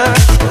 pressure